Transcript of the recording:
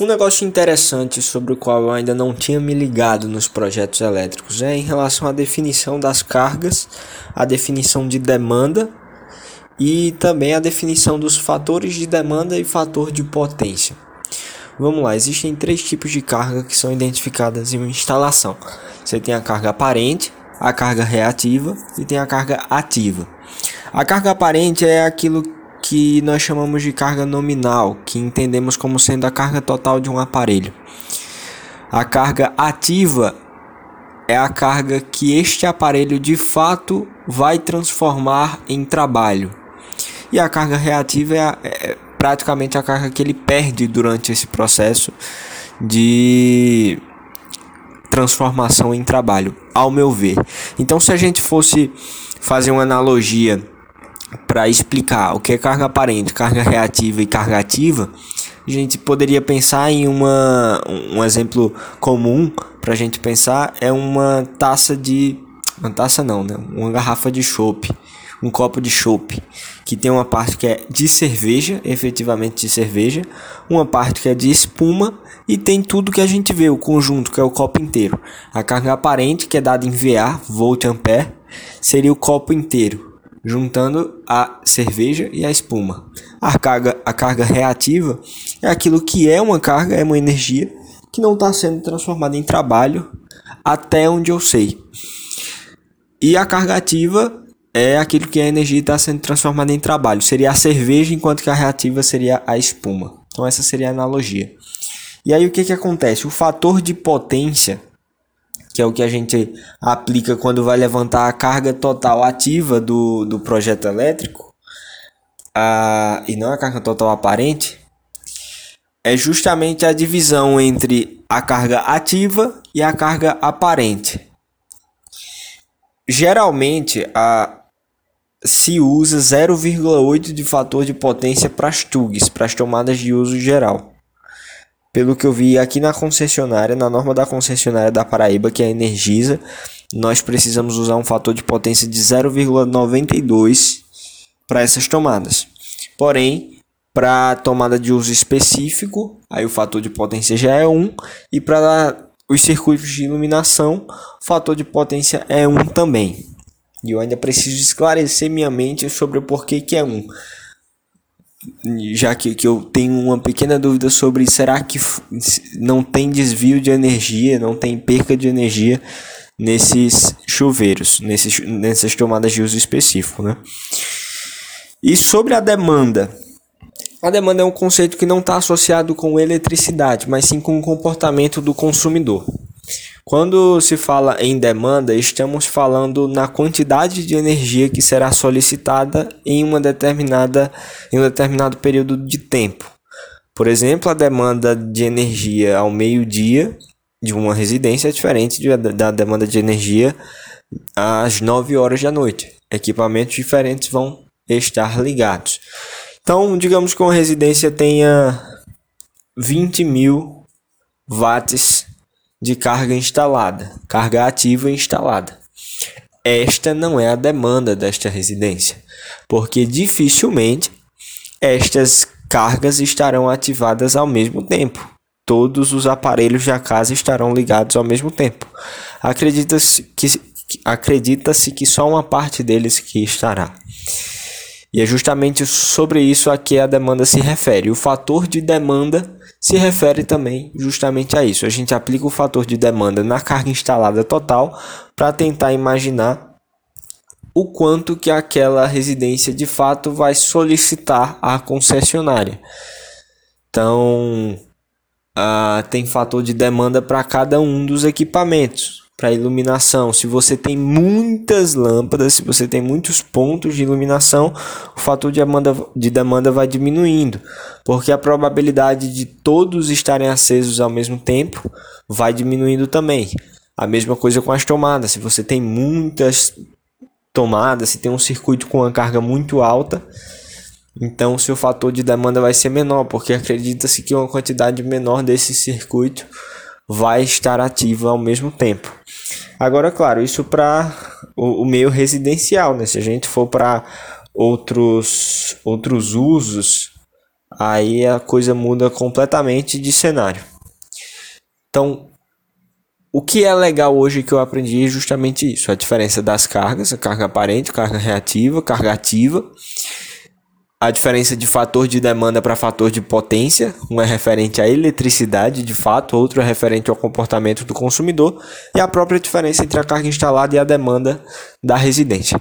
Um negócio interessante sobre o qual eu ainda não tinha me ligado nos projetos elétricos é em relação à definição das cargas, a definição de demanda e também a definição dos fatores de demanda e fator de potência. Vamos lá, existem três tipos de carga que são identificadas em uma instalação. Você tem a carga aparente, a carga reativa e tem a carga ativa. A carga aparente é aquilo que nós chamamos de carga nominal, que entendemos como sendo a carga total de um aparelho. A carga ativa é a carga que este aparelho de fato vai transformar em trabalho. E a carga reativa é, a, é praticamente a carga que ele perde durante esse processo de transformação em trabalho, ao meu ver. Então, se a gente fosse fazer uma analogia para explicar o que é carga aparente, carga reativa e carga ativa, a gente poderia pensar em uma, um exemplo comum para a gente pensar é uma taça de uma taça não, né? Uma garrafa de chopp, um copo de chopp, que tem uma parte que é de cerveja, efetivamente de cerveja, uma parte que é de espuma e tem tudo que a gente vê, o conjunto que é o copo inteiro. A carga aparente que é dada em VA, volt ampere, seria o copo inteiro juntando a cerveja e a espuma. A carga, a carga reativa é aquilo que é uma carga, é uma energia que não está sendo transformada em trabalho até onde eu sei. E a carga ativa é aquilo que a energia está sendo transformada em trabalho. Seria a cerveja, enquanto que a reativa seria a espuma. Então essa seria a analogia. E aí o que, que acontece? O fator de potência que é o que a gente aplica quando vai levantar a carga total ativa do, do projeto elétrico, a, e não a carga total aparente, é justamente a divisão entre a carga ativa e a carga aparente. Geralmente, a, se usa 0,8 de fator de potência para as TUGs, para as tomadas de uso geral pelo que eu vi aqui na concessionária, na norma da concessionária da Paraíba, que é a Energisa, nós precisamos usar um fator de potência de 0,92 para essas tomadas. Porém, para tomada de uso específico, aí o fator de potência já é 1 e para os circuitos de iluminação, o fator de potência é 1 também. E eu ainda preciso esclarecer minha mente sobre o porquê que é 1 já que, que eu tenho uma pequena dúvida sobre será que não tem desvio de energia, não tem perca de energia nesses chuveiros, nesses, nessas tomadas de uso específico, né? E sobre a demanda, a demanda é um conceito que não está associado com eletricidade, mas sim com o comportamento do consumidor. Quando se fala em demanda, estamos falando na quantidade de energia que será solicitada em uma determinada em um determinado período de tempo. Por exemplo, a demanda de energia ao meio-dia de uma residência é diferente da demanda de energia às 9 horas da noite. Equipamentos diferentes vão estar ligados. Então, digamos que uma residência tenha 20 mil watts de carga instalada, carga ativa instalada. Esta não é a demanda desta residência, porque dificilmente estas cargas estarão ativadas ao mesmo tempo. Todos os aparelhos da casa estarão ligados ao mesmo tempo. Acredita-se que, acredita-se que só uma parte deles que estará. E é justamente sobre isso a que a demanda se refere. O fator de demanda se refere também justamente a isso. A gente aplica o fator de demanda na carga instalada total para tentar imaginar o quanto que aquela residência de fato vai solicitar à concessionária. Então, uh, tem fator de demanda para cada um dos equipamentos para iluminação. Se você tem muitas lâmpadas, se você tem muitos pontos de iluminação, o fator de demanda, de demanda vai diminuindo, porque a probabilidade de todos estarem acesos ao mesmo tempo vai diminuindo também. A mesma coisa com as tomadas. Se você tem muitas tomadas, se tem um circuito com uma carga muito alta, então seu fator de demanda vai ser menor, porque acredita-se que uma quantidade menor desse circuito vai estar ativa ao mesmo tempo. Agora, claro, isso para o, o, meio residencial, né? Se a gente for para outros, outros usos aí a coisa muda completamente de cenário. Então, o que é legal hoje que eu aprendi é justamente isso: a diferença das cargas, a carga aparente, carga reativa, carga ativa, a diferença de fator de demanda para fator de potência, um é referente à eletricidade de fato, outro é referente ao comportamento do consumidor, e a própria diferença entre a carga instalada e a demanda da residência.